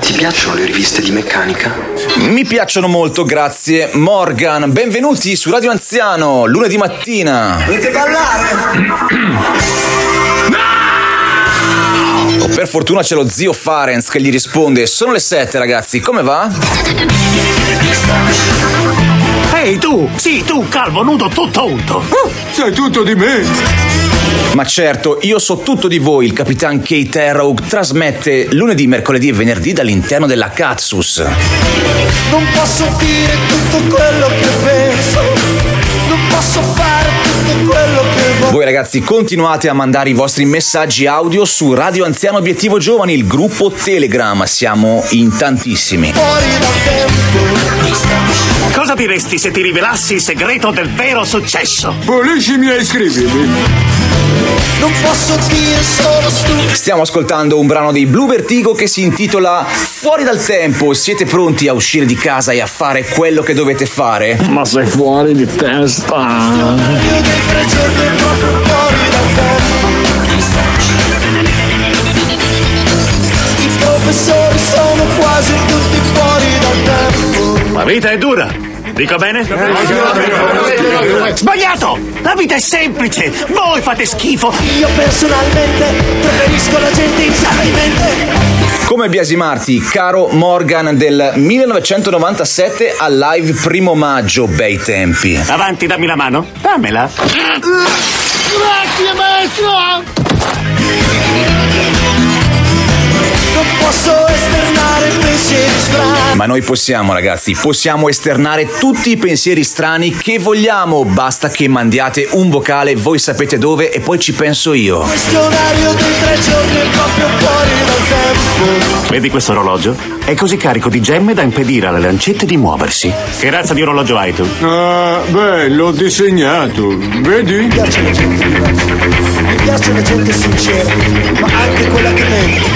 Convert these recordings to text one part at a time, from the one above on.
Ti piacciono le riviste di meccanica? Mi piacciono molto, grazie. Morgan, benvenuti su Radio Anziano, lunedì mattina. Volete ballare? Oh, per fortuna c'è lo zio Farenz che gli risponde: Sono le 7, ragazzi, come va? Ehi tu! Sì, tu, calvo, nudo, tutto unto! Oh, sai tutto di me! Ma certo, io so tutto di voi. Il Capitan Kate Arrow trasmette lunedì, mercoledì e venerdì dall'interno della Katsus. Non posso dire tutto quello che penso, non posso fare tutto quello che voglio. Voi ragazzi continuate a mandare i vostri messaggi audio su Radio Anziano Obiettivo Giovani, il gruppo Telegram. Siamo in tantissimi. Fuori dal tempo. Cosa diresti se ti rivelassi il segreto del vero successo? Puliscimi e iscrivimi. Non posso dire solo stupido. Stiamo ascoltando un brano dei Blue Vertigo che si intitola Fuori dal tempo. Siete pronti a uscire di casa e a fare quello che dovete fare? Ma sei fuori di testa. Io dei tre giorni proprio fuori dal tempo. I professori sono quasi tutti fuori dal tempo. La vita è dura. Dico bene? Sbagliato! La vita è semplice! Voi fate schifo! Io personalmente preferisco la gente insana di mente. Come biasimarti, caro Morgan del 1997 al live primo maggio, bei tempi. Avanti, dammi la mano. Dammela. Grazie maestro! Non posso esternare pensieri strani. Ma noi possiamo, ragazzi, possiamo esternare tutti i pensieri strani che vogliamo. Basta che mandiate un vocale, voi sapete dove, e poi ci penso io. Questionario dei tre giorni è proprio fuori dal tempo. Vedi questo orologio? È così carico di gemme da impedire alle lancette di muoversi. Che razza di orologio hai tu? Ah, beh, l'ho disegnato. Vedi? Mi piace la gente. Mi piace la gente sincera, ma anche quella che mente.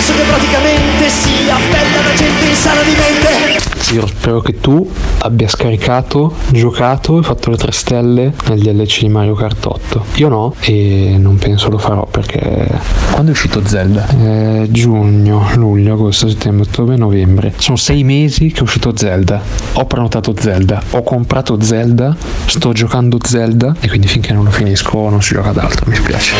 Penso che praticamente sia bella la gente insana di mente. Io spero che tu abbia scaricato, giocato e fatto le 3 stelle nel DLC di Mario Kart 8. Io no e non penso lo farò perché Quando è uscito Zelda? eh, giugno, luglio, agosto, settembre, ottobre, novembre. Sono sei mesi che è uscito Zelda. Ho prenotato Zelda, ho comprato Zelda, sto giocando Zelda e quindi finché non lo finisco non si gioca ad altro, mi spiace.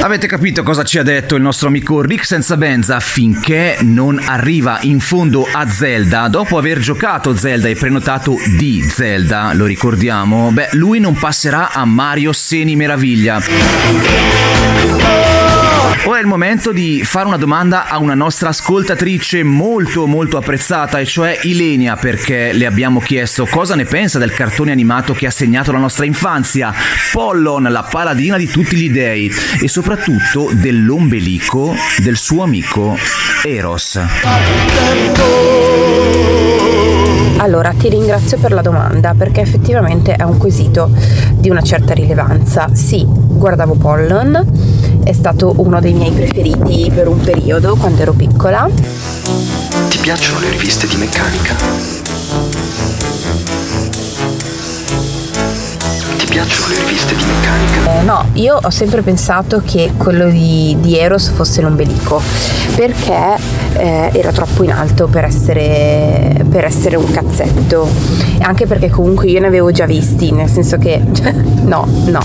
Avete capito cosa ci ha detto il nostro amico Rick senza Benza? Finché non arriva in fondo a Zelda, dopo aver giocato Zelda e prenotato di Zelda, lo ricordiamo, beh, lui non passerà a Mario Seni Meraviglia. Ora è il momento di fare una domanda a una nostra ascoltatrice molto molto apprezzata, e cioè Ilenia, perché le abbiamo chiesto cosa ne pensa del cartone animato che ha segnato la nostra infanzia, Pollon, la paladina di tutti gli dei, e soprattutto dell'ombelico del suo amico Eros. Allora, ti ringrazio per la domanda perché effettivamente è un quesito di una certa rilevanza. Sì, guardavo Pollon, è stato uno dei miei preferiti per un periodo quando ero piccola. Ti piacciono le riviste di meccanica? Ti piacciono le riviste di meccanica? Eh, no, io ho sempre pensato che quello di, di Eros fosse l'ombelico perché eh, era troppo in alto per essere, per essere un cazzetto. Anche perché comunque io ne avevo già visti, nel senso che no, no.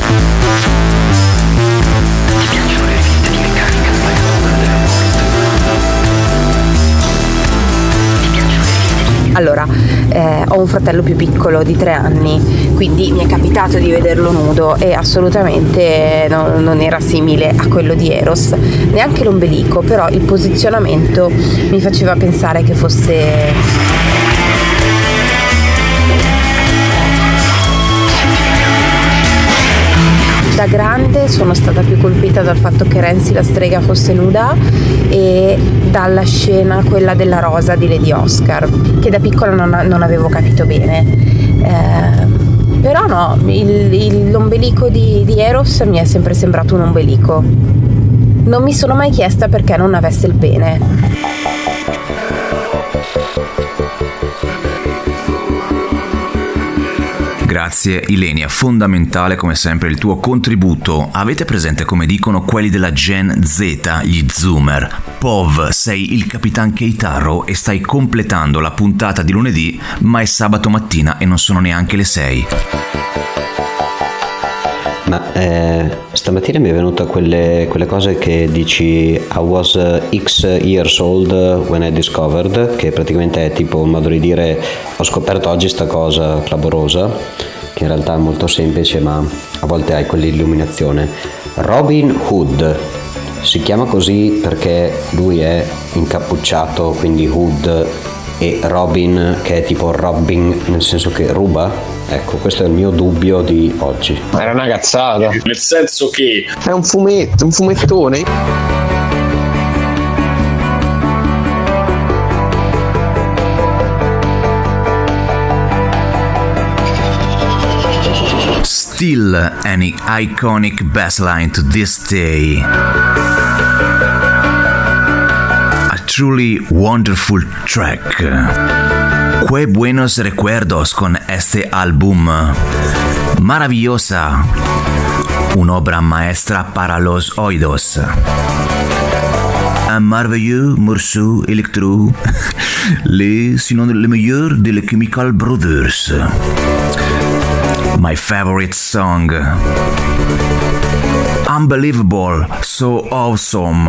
Allora, eh, ho un fratello più piccolo di tre anni, quindi mi è capitato di vederlo nudo e assolutamente no- non era simile a quello di Eros, neanche l'ombelico, però il posizionamento mi faceva pensare che fosse Grande sono stata più colpita dal fatto che Renzi la strega fosse nuda e dalla scena quella della rosa di Lady Oscar, che da piccola non, non avevo capito bene. Eh, però no, il- il- l'ombelico di, di Eros mi è sempre sembrato un ombelico. Non mi sono mai chiesta perché non avesse il pene. Grazie Ilenia, fondamentale come sempre il tuo contributo. Avete presente come dicono quelli della Gen Z, gli Zoomer? Pov, sei il capitan Keitaro e stai completando la puntata di lunedì, ma è sabato mattina e non sono neanche le 6. Ma eh, stamattina mi è venuta quelle, quelle cose che dici I was X years old when I discovered, che praticamente è tipo un modo di dire ho scoperto oggi sta cosa clamorosa, che in realtà è molto semplice ma a volte hai quell'illuminazione. Robin Hood si chiama così perché lui è incappucciato, quindi Hood e Robin che è tipo Robin nel senso che ruba. Ecco, questo è il mio dubbio di oggi. Era una cazzata. Nel senso che È un fumetto, un fumettone. Still an iconic bassline to this day. A truly wonderful track. Que buenos recuerdos con este álbum. Maravillosa. Un'obra maestra para los oídos. Un merveilleux morceau électro. Les, sinon le meilleur de les Chemical Brothers. My favorite song. Unbelievable, so awesome.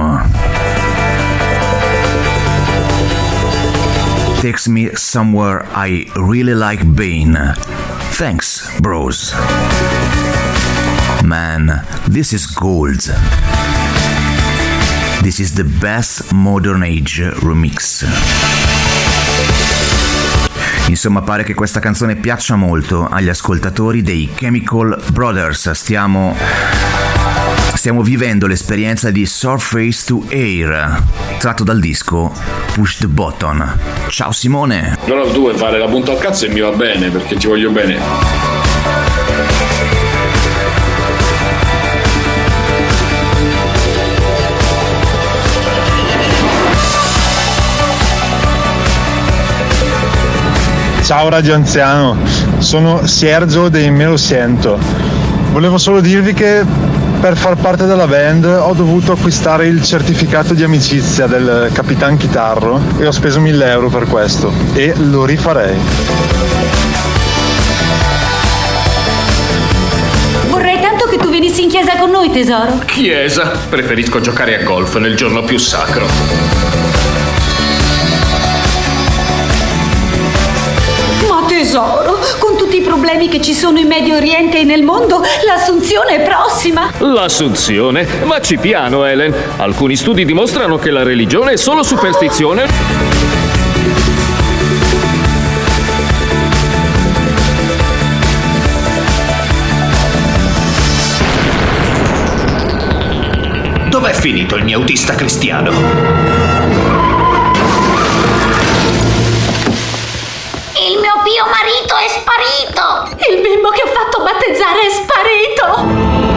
Takes me somewhere I really like being. Thanks, bros. Man, this is gold. This is the best modern age remix. Insomma, pare che questa canzone piaccia molto agli ascoltatori dei Chemical Brothers. Stiamo stiamo vivendo l'esperienza di Surface to Air, tratto dal disco Push the Button. Ciao Simone! allora tu vuoi fare la punta al cazzo e mi va bene perché ti voglio bene. Ciao Radio Anziano, sono Sergio dei Me lo Siento. Volevo solo dirvi che per far parte della band ho dovuto acquistare il certificato di amicizia del Capitan Chitarro e ho speso 1000 euro per questo e lo rifarei. Vorrei tanto che tu venissi in chiesa con noi, tesoro. Chiesa, preferisco giocare a golf nel giorno più sacro. Tesoro, con tutti i problemi che ci sono in Medio Oriente e nel mondo, l'assunzione è prossima. L'assunzione? Vacci piano, Helen. Alcuni studi dimostrano che la religione è solo superstizione. Dov'è finito il mio autista cristiano? Bimbo che ho fatto battezzare è sparito.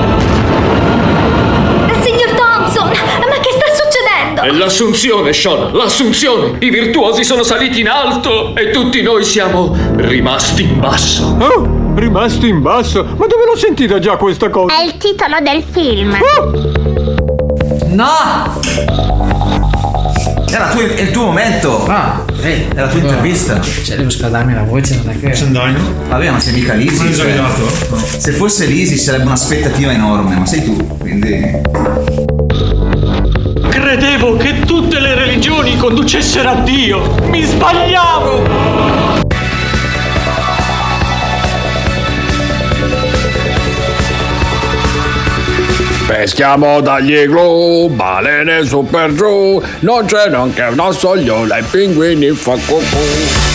Signor Thompson, ma che sta succedendo? È l'assunzione, Sean, l'assunzione. I virtuosi sono saliti in alto e tutti noi siamo rimasti in basso. Oh, rimasto in basso? Ma dove l'ho sentita già questa cosa? È il titolo del film. No! Era tu- è il tuo momento! Ah, ehi, È la tua intervista. Cioè, devo scaldarmi la voce, non è che. Vabbè, ma sei mica Non Lisi. hai cioè, esaminato? se fosse Lisi sarebbe un'aspettativa enorme, ma sei tu, quindi. Credevo che tutte le religioni conducessero a Dio. Mi sbagliavo. Peschiamo dagli igloo, balene su per giù, non c'è neanche una sogliola, i pinguini fa cucù.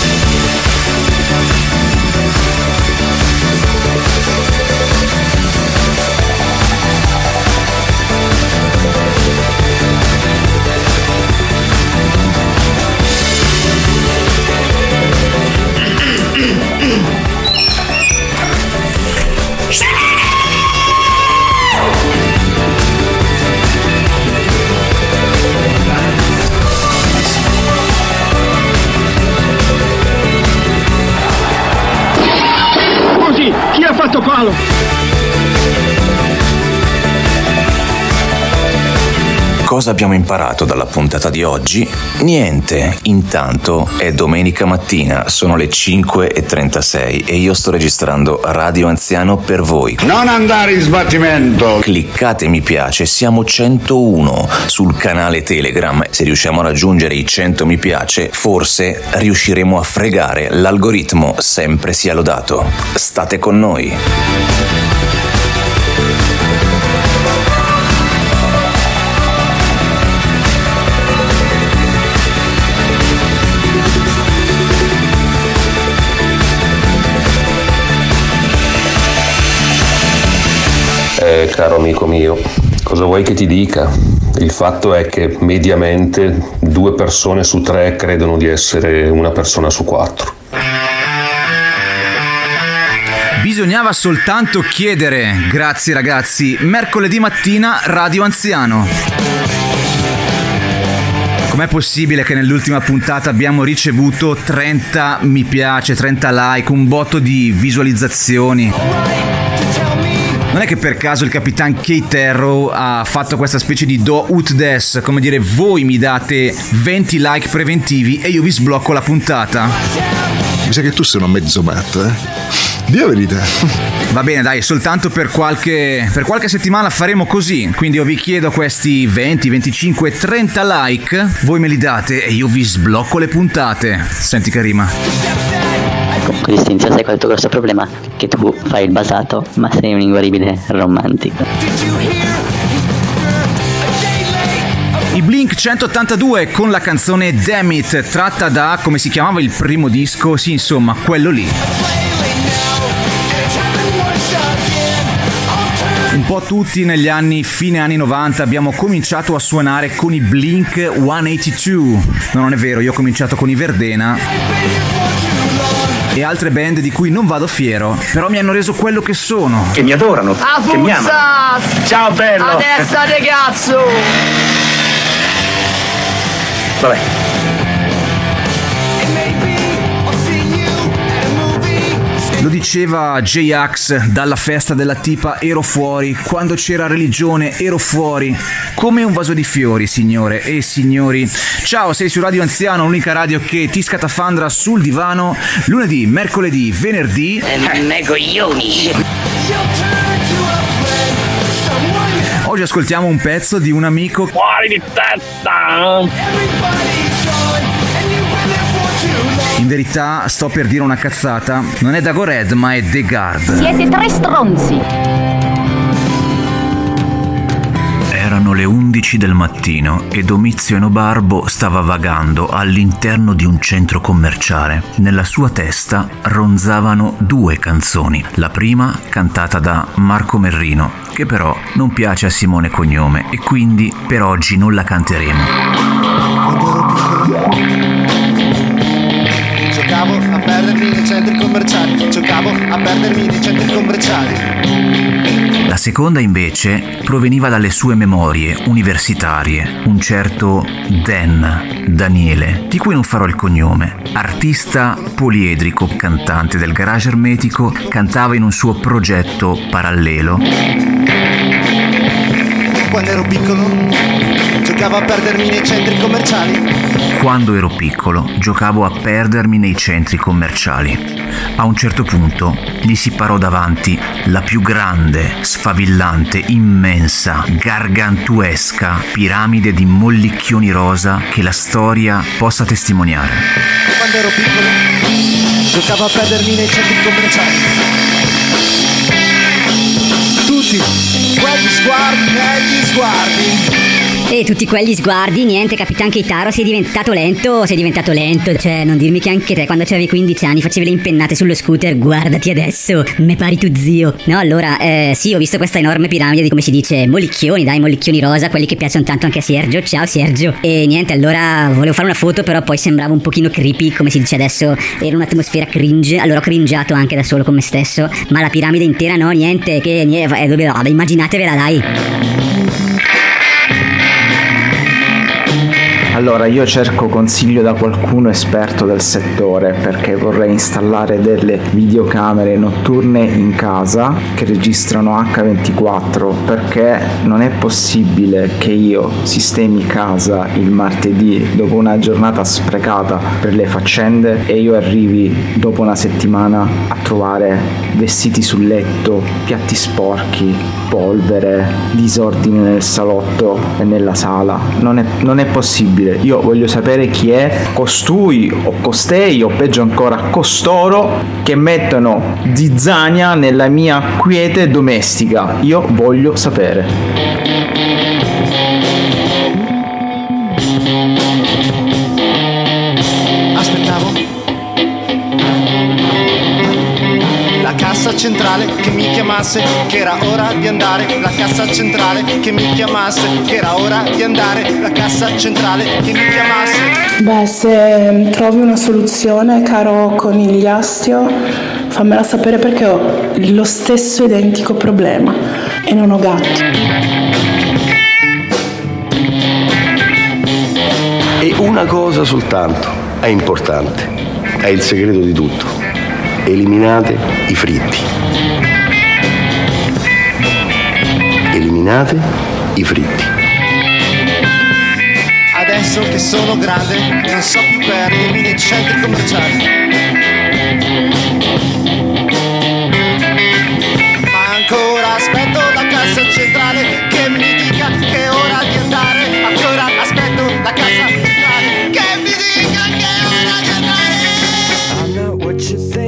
Cosa abbiamo imparato dalla puntata di oggi? Niente, intanto è domenica mattina, sono le 5.36 e io sto registrando Radio Anziano per voi. Non andare in sbattimento! Cliccate mi piace, siamo 101 sul canale Telegram. Se riusciamo a raggiungere i 100 mi piace, forse riusciremo a fregare l'algoritmo, sempre sia lodato. State con noi. Caro amico mio, cosa vuoi che ti dica? Il fatto è che mediamente due persone su tre credono di essere una persona su quattro. Bisognava soltanto chiedere, grazie ragazzi, mercoledì mattina Radio Anziano. Com'è possibile che nell'ultima puntata abbiamo ricevuto 30 mi piace, 30 like, un botto di visualizzazioni? Non è che per caso il capitan Kate Arrow ha fatto questa specie di do ut des, come dire voi mi date 20 like preventivi e io vi sblocco la puntata. Mi sa che tu sei una mezzo matta, eh? La verità. Va bene, dai, soltanto per qualche, per qualche settimana faremo così. Quindi io vi chiedo questi 20, 25, 30 like, voi me li date e io vi sblocco le puntate. Senti che rima. Comunque Distinzio, sai qual è il tuo grosso problema? Che tu fai il basato, ma sei un inguaribile romantico. I Blink 182 con la canzone Damn It, tratta da come si chiamava il primo disco, sì, insomma, quello lì. Un po' tutti negli anni, fine anni 90, abbiamo cominciato a suonare con i Blink 182. No, non è vero, io ho cominciato con i Verdena e altre band di cui non vado fiero, però mi hanno reso quello che sono. Che mi adorano, che mi amano. Ciao bello! A testa cazzo! Vabbè. Lo diceva J-Ax dalla festa della tipa ero fuori, quando c'era religione ero fuori, come un vaso di fiori, signore e signori. Ciao, sei su Radio Anziano, l'unica radio che ti scatafandra sul divano lunedì, mercoledì, venerdì. Me coglioni! Oggi ascoltiamo un pezzo di un amico Fuori di testa! In verità sto per dire una cazzata, non è Dagored ma è The Guard. Siete tre stronzi. Erano le 11 del mattino e Domizio Enobarbo stava vagando all'interno di un centro commerciale. Nella sua testa ronzavano due canzoni. La prima cantata da Marco Merrino, che però non piace a Simone Cognome e quindi per oggi non la canteremo. Perdermi nei centri commerciali. La seconda invece proveniva dalle sue memorie universitarie, un certo Dan Daniele, di cui non farò il cognome, artista poliedrico, cantante del garage ermetico, cantava in un suo progetto parallelo. Quando ero piccolo, giocavo a perdermi nei centri commerciali. Quando ero piccolo giocavo a perdermi nei centri commerciali. A un certo punto gli si parò davanti la più grande, sfavillante, immensa, gargantuesca piramide di mollicchioni rosa che la storia possa testimoniare. Quando ero piccolo, giocavo a perdermi nei centri commerciali. Tutti quegli sguardi negli sguardi. E tutti quegli sguardi, niente, Capitan Keitaro, sei diventato lento, sei diventato lento. Cioè, non dirmi che anche te, quando avevi 15 anni, facevi le impennate sullo scooter, guardati adesso, me pari tu zio. No, allora, eh, sì, ho visto questa enorme piramide di come si dice, mollicchioni, dai, mollicchioni rosa, quelli che piacciono tanto anche a Sergio. Ciao Sergio. E niente, allora volevo fare una foto, però poi sembrava un pochino creepy, come si dice adesso, era un'atmosfera cringe, allora ho cringiato anche da solo con me stesso. Ma la piramide intera, no, niente, che niente, vabbè, immaginatevela, dai. Allora, io cerco consiglio da qualcuno esperto del settore perché vorrei installare delle videocamere notturne in casa che registrano H24 perché non è possibile che io sistemi casa il martedì dopo una giornata sprecata per le faccende e io arrivi dopo una settimana a trovare vestiti sul letto, piatti sporchi, polvere, disordine nel salotto e nella sala. Non è, non è possibile. Io voglio sapere chi è costui o costei o peggio ancora costoro che mettono zizzania nella mia quiete domestica. Io voglio sapere. Cassa centrale che mi chiamasse, che era ora di andare. La cassa centrale che mi chiamasse, che era ora di andare. La cassa centrale che mi chiamasse. Beh, se trovi una soluzione, caro conigliastio, fammela sapere perché ho lo stesso identico problema e non ho gatti. E una cosa soltanto è importante, è il segreto di tutto. Eliminate i fritti. Eliminate i fritti. Adesso che sono grande, non so più perdermi nei centri commerciali.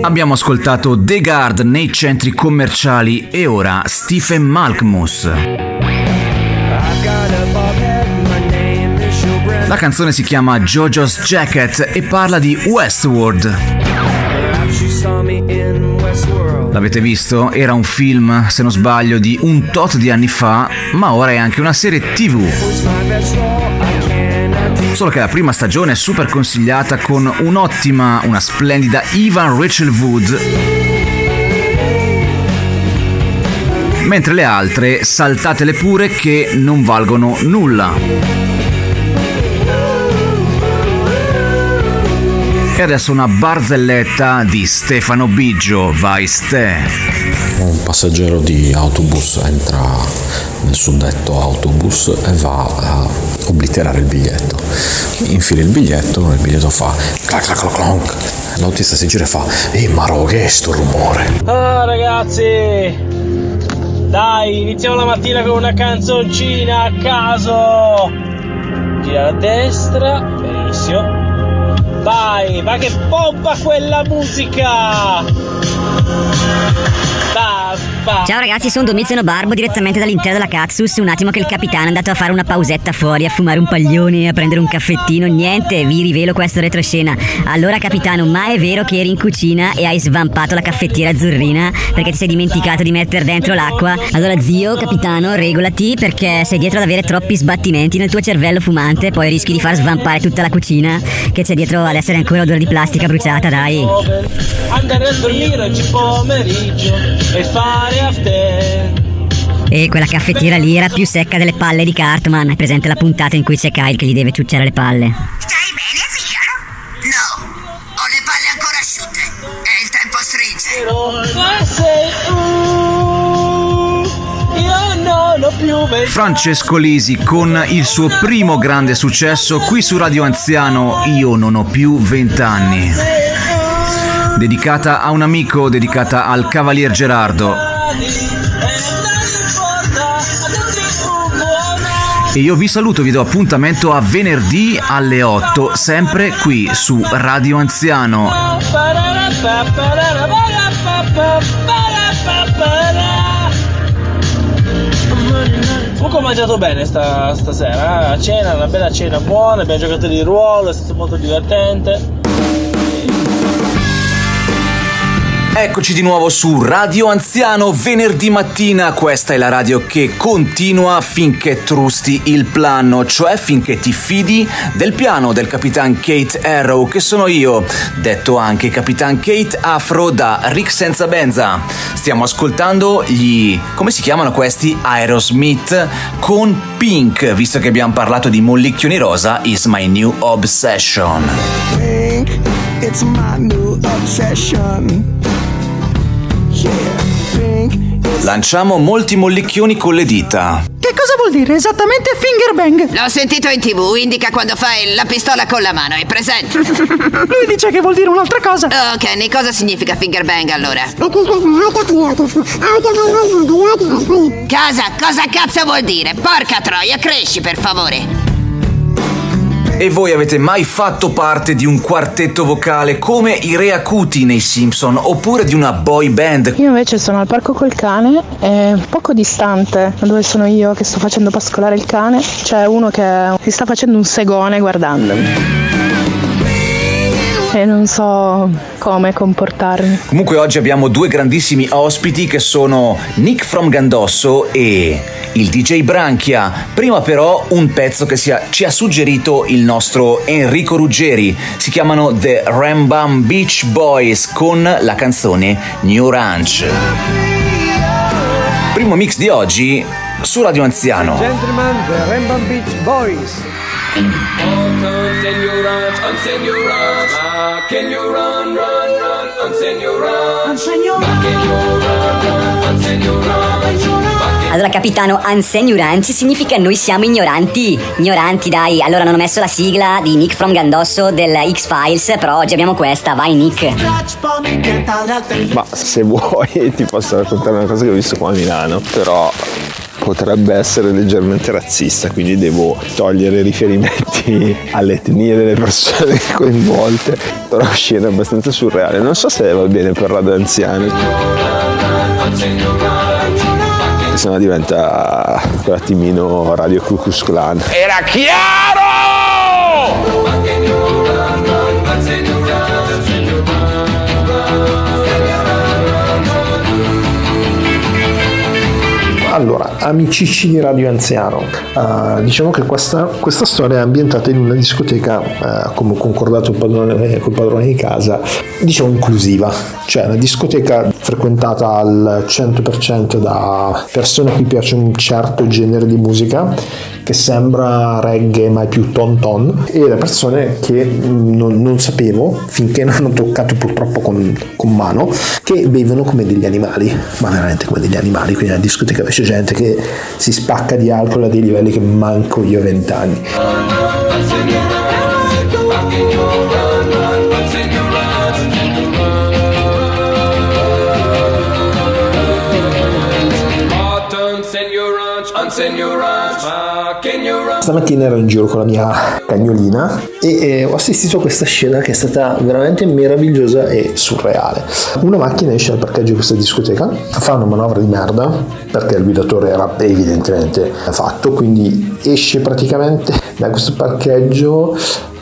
Abbiamo ascoltato The Guard nei centri commerciali e ora Stephen Malkmus. La canzone si chiama JoJo's Jacket e parla di Westworld. L'avete visto? Era un film, se non sbaglio, di un tot di anni fa, ma ora è anche una serie TV. Solo che la prima stagione è super consigliata con un'ottima, una splendida Ivan Rachel Wood. Mentre le altre saltatele pure che non valgono nulla. E adesso una barzelletta di Stefano Biggio, vai ste. Un passeggero di autobus entra nel suddetto autobus e va a obliterare il biglietto. Infila il biglietto e il biglietto fa clac clac clac clac. L'autista si gira e fa Ehi Maro, che è sto rumore? Ah ragazzi, dai, iniziamo la mattina con una canzoncina a caso. Gira a destra, benissimo. Vai, ma che pompa quella musica! Ciao ragazzi, sono Domiziano Barbo direttamente dall'interno della Caxus. Un attimo che il capitano è andato a fare una pausetta fuori, a fumare un paglione, a prendere un caffettino. Niente, vi rivelo questo retroscena. Allora, capitano, ma è vero che eri in cucina e hai svampato la caffettiera azzurrina perché ti sei dimenticato di mettere dentro l'acqua? Allora, zio, capitano, regolati perché sei dietro ad avere troppi sbattimenti nel tuo cervello fumante, poi rischi di far svampare tutta la cucina che c'è dietro ad essere ancora odore di plastica bruciata, dai. Andare a dormire oggi pomeriggio e fare. E quella caffettiera lì era più secca delle palle di Cartman. È presente la puntata in cui c'è Kyle che gli deve ciucciare le palle. Sei uh, io non ho più vent'anni. Francesco Lisi con il suo primo grande successo qui su Radio Anziano Io non ho più vent'anni. Dedicata a un amico, dedicata al Cavalier Gerardo. E io vi saluto, vi do appuntamento a venerdì alle 8, sempre qui su Radio Anziano. Comunque ho mangiato bene sta- stasera, eh. a cena, una bella cena buona, abbiamo giocato di ruolo, è stato molto divertente. Eccoci di nuovo su Radio Anziano venerdì mattina, questa è la radio che continua finché trusti il plano, cioè finché ti fidi del piano del Capitan Kate Arrow che sono io, detto anche Capitan Kate Afro da Rick Senza Benza. Stiamo ascoltando gli... come si chiamano questi? Aerosmith con Pink, visto che abbiamo parlato di mollicchioni rosa, is my new obsession. Pink, it's my new obsession. Lanciamo molti mollicchioni con le dita. Che cosa vuol dire esattamente finger bang? L'ho sentito in tv, indica quando fai la pistola con la mano, è presente? Lui dice che vuol dire un'altra cosa. Oh, Kenny, cosa significa finger bang allora? Cosa? Cosa cazzo vuol dire? Porca troia, cresci per favore. E voi avete mai fatto parte di un quartetto vocale come i Re Acuti nei Simpson oppure di una boy band? Io invece sono al parco col cane e poco distante da dove sono io che sto facendo pascolare il cane c'è uno che si sta facendo un segone guardandomi. E non so come comportarmi. Comunque oggi abbiamo due grandissimi ospiti che sono Nick from Gandosso e il DJ Branchia. Prima però un pezzo che sia- ci ha suggerito il nostro Enrico Ruggeri. Si chiamano The Rambam Beach Boys con la canzone New Ranch. Primo mix di oggi su Radio Anziano. Gentlemen, the Rambam Beach Boys. Can you run, run, run, unsend your run? Allora capitano, Ansenuranci significa noi siamo ignoranti. Ignoranti, dai. Allora non ho messo la sigla di Nick from Gandosso del X-Files, però oggi abbiamo questa. Vai Nick. Ma se vuoi ti posso raccontare una cosa che ho visto qua a Milano, però potrebbe essere leggermente razzista, quindi devo togliere riferimenti alle etnie delle persone coinvolte, però la scena abbastanza surreale. Non so se va bene per radio anziani. Se no diventa un attimino Radio Ku Klux Klan. Era chiaro! Allora, amicici di Radio Anziano, eh, diciamo che questa, questa storia è ambientata in una discoteca, eh, come concordato il padrone, col padrone di casa, diciamo inclusiva, cioè una discoteca frequentata al 100% da persone a cui piace un certo genere di musica, che sembra reggae ma è più ton ton, e da persone che mm, non, non sapevo, finché non ho toccato purtroppo con, con mano, che bevono come degli animali, ma veramente come degli animali, quindi nella discoteca c'è gente che si spacca di alcol a dei livelli che manco io vent'anni. Stamattina ero in giro con la mia cagnolina e eh, ho assistito a questa scena che è stata veramente meravigliosa e surreale. Una macchina esce dal parcheggio di questa discoteca, fa una manovra di merda perché il guidatore era evidentemente fatto, quindi esce praticamente da questo parcheggio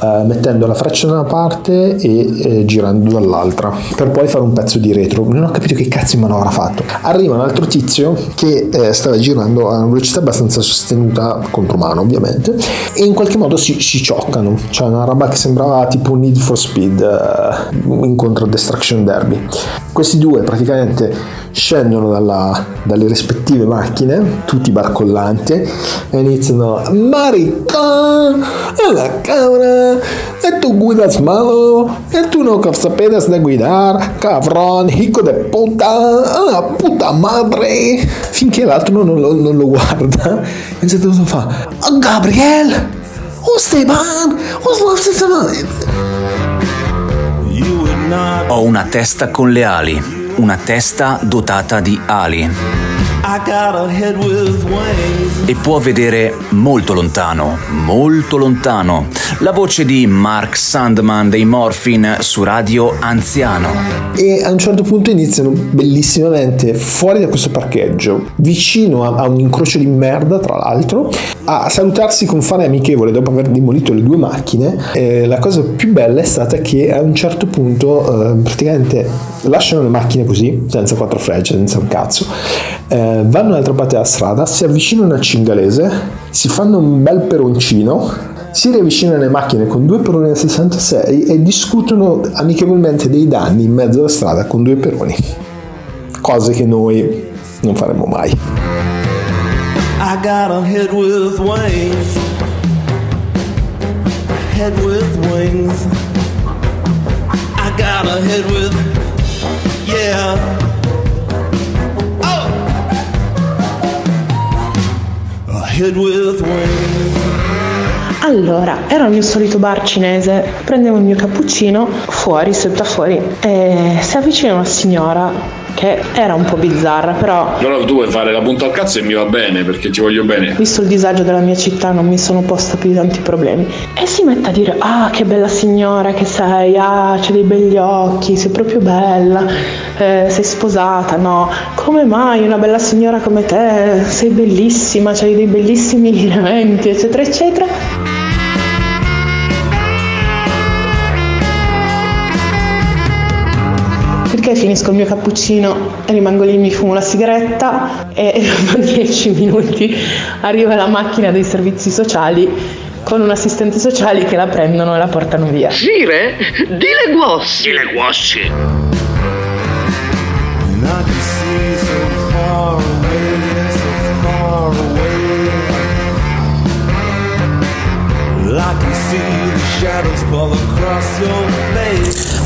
eh, mettendo la freccia da una parte e eh, girando dall'altra per poi fare un pezzo di retro. Non ho capito che cazzo di manovra ha fatto. Arriva un altro tizio che eh, stava girando a una velocità abbastanza sostenuta contro mano ovviamente e in qualche modo si, si cioccano. Cioè una roba che sembrava tipo Need for Speed eh, incontro Destruction Derby. Questi due praticamente scendono dalla- dalle rispettive macchine, tutti barcollanti, e iniziano Marica, e la cabra, e tu guidas malo, e tu no sapes de guidar, cabrón, hijo de puta, la puta madre, finché l'altro non lo, non lo guarda, e un certo punto fa, "Oh, Gabriel, oh Esteban, oh Esteban, Ho una testa con le ali, una testa dotata di ali. E può vedere molto lontano, molto lontano. La voce di Mark Sandman dei Morphin su Radio Anziano. e a un certo punto iniziano bellissimamente fuori da questo parcheggio, vicino a, a un incrocio di merda tra l'altro, a salutarsi con fare amichevole dopo aver demolito le due macchine. Eh, la cosa più bella è stata che a un certo punto eh, praticamente lasciano le macchine così, senza quattro frecce, senza un cazzo, eh, vanno dall'altra parte della strada, si avvicinano al cingalese, si fanno un bel peroncino, si riavvicinano alle macchine con due peroni a 66 e discutono amichevolmente dei danni in mezzo alla strada con due peroni. Cose che noi non faremo mai. I got a head with wings. Head with wings. I got a head with, Oh! Allora, ero al mio solito bar cinese, prendevo il mio cappuccino, fuori, setta fuori, e si avvicina una signora che era un po' bizzarra, però Però tu vuoi fare la punta al cazzo e mi va bene perché ti voglio bene. visto il disagio della mia città non mi sono posta più tanti problemi. E si mette a dire, ah che bella signora che sei, ah c'hai dei begli occhi, sei proprio bella, eh, sei sposata, no, come mai una bella signora come te, sei bellissima, c'hai dei bellissimi lineamenti, eccetera, eccetera. Perché finisco il mio cappuccino e rimango lì, mi fumo la sigaretta e dopo 10 minuti arriva la macchina dei servizi sociali con un assistente sociale che la prendono e la portano via. Sire, dile guossi. Dile guossi.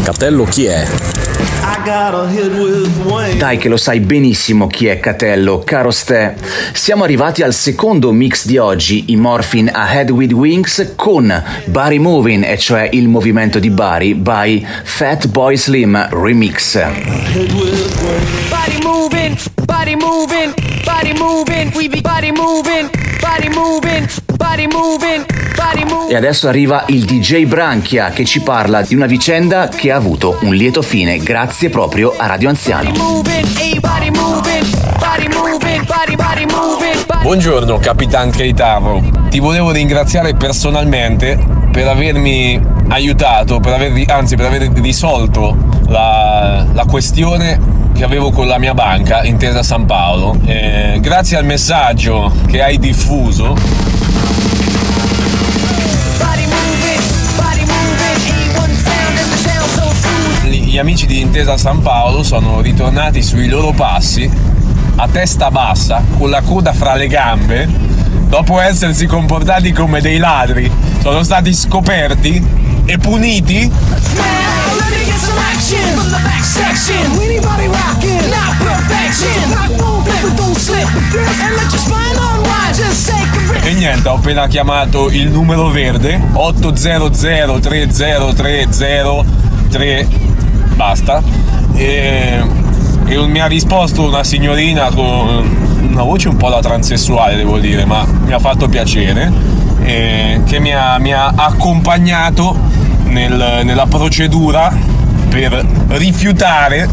Catello chi è? Dai che lo sai benissimo chi è Catello, caro Ste. Siamo arrivati al secondo mix di oggi, i Morphin a Head with Wings con Bari Moving, e cioè il movimento di Bari, by Fat Boy Slim Remix. Body moving, body moving, body moving, we be body moving, body moving, body moving, body moving. E adesso arriva il DJ Branchia che ci parla di una vicenda che ha avuto un lieto fine grazie proprio a Radio Anziano. Buongiorno Capitan Keitaro, ti volevo ringraziare personalmente per avermi aiutato, per aver, anzi per aver risolto la, la questione che avevo con la mia banca, Intesa San Paolo. Eh, grazie al messaggio che hai diffuso gli amici di Intesa San Paolo sono ritornati sui loro passi a testa bassa, con la coda fra le gambe, dopo essersi comportati come dei ladri. Sono stati scoperti e puniti. E niente, ho appena chiamato il numero verde 800303003 basta. E, e mi ha risposto una signorina con una voce un po' da transessuale, devo dire, ma mi ha fatto piacere. e che mi ha, mi ha accompagnato nel- nella procedura per rifiutare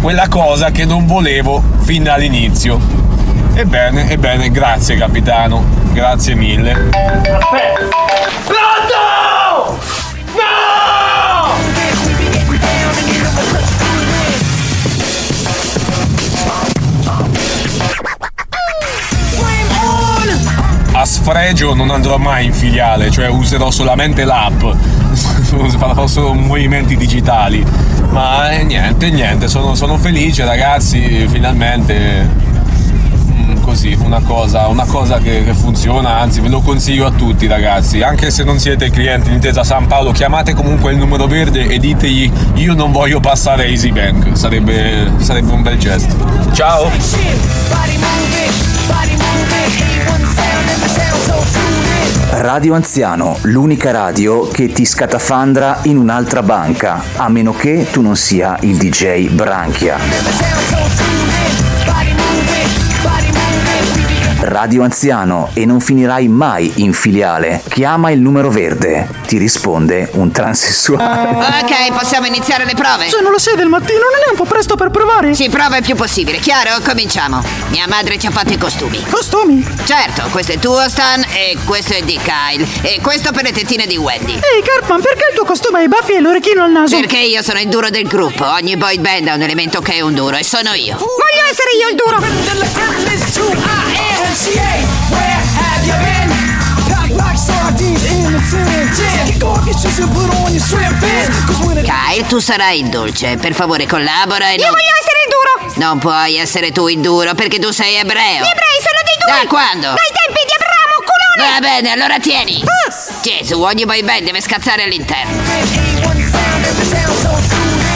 quella cosa che non volevo fin dall'inizio. Ebbene, ebbene, grazie capitano, grazie mille. Pronto! No! A sfregio non andrò mai in filiale, cioè userò solamente l'app, solo movimenti digitali. Ma eh, niente, niente, sono, sono felice ragazzi, finalmente mm, così, una cosa, una cosa che, che funziona, anzi ve lo consiglio a tutti ragazzi, anche se non siete clienti di Intesa San Paolo, chiamate comunque il numero verde e ditegli io non voglio passare Easy Bank, sarebbe, sarebbe un bel gesto. Ciao! Radio Anziano, l'unica radio che ti scatafandra in un'altra banca, a meno che tu non sia il DJ Branchia. Radio Anziano e non finirai mai in filiale. Chiama il numero verde. Ti risponde un transessuale. Ok, possiamo iniziare le prove. Sono le 6 del mattino, non è un po' presto per provare? Si prova il più possibile, chiaro? Cominciamo. Mia madre ci ha fatto i costumi. Costumi? Certo, questo è tuo Stan e questo è di Kyle. E questo per le tettine di Wendy. Ehi, Cartman, perché il tuo costume ha i baffi e l'orecchino al naso? Perché io sono il duro del gruppo. Ogni boy band ha un elemento che è un duro e sono io. Voglio essere io il duro! Kyle, tu sarai il dolce. Per favore, collabora e Io non... voglio essere il duro! Non puoi essere tu il duro perché tu sei ebreo. Gli ebrei sono dei duri! Da quando? Dai tempi di Abramo, culone! Va bene, allora tieni. Ah! Gesù, ogni boy band deve scazzare all'interno.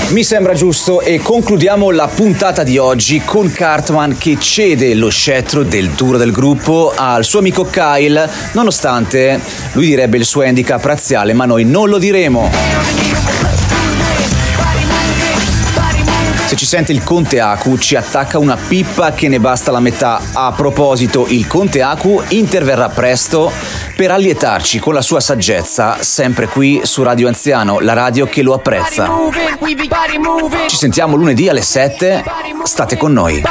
Mi sembra giusto e concludiamo la puntata di oggi con Cartman che cede lo scettro del duro del gruppo al suo amico Kyle, nonostante lui direbbe il suo handicap razziale, ma noi non lo diremo. Se ci sente il Conte Aku ci attacca una pippa che ne basta la metà. A proposito, il Conte Aku interverrà presto per allietarci con la sua saggezza, sempre qui su Radio Anziano, la radio che lo apprezza. Ci sentiamo lunedì alle 7, state con noi.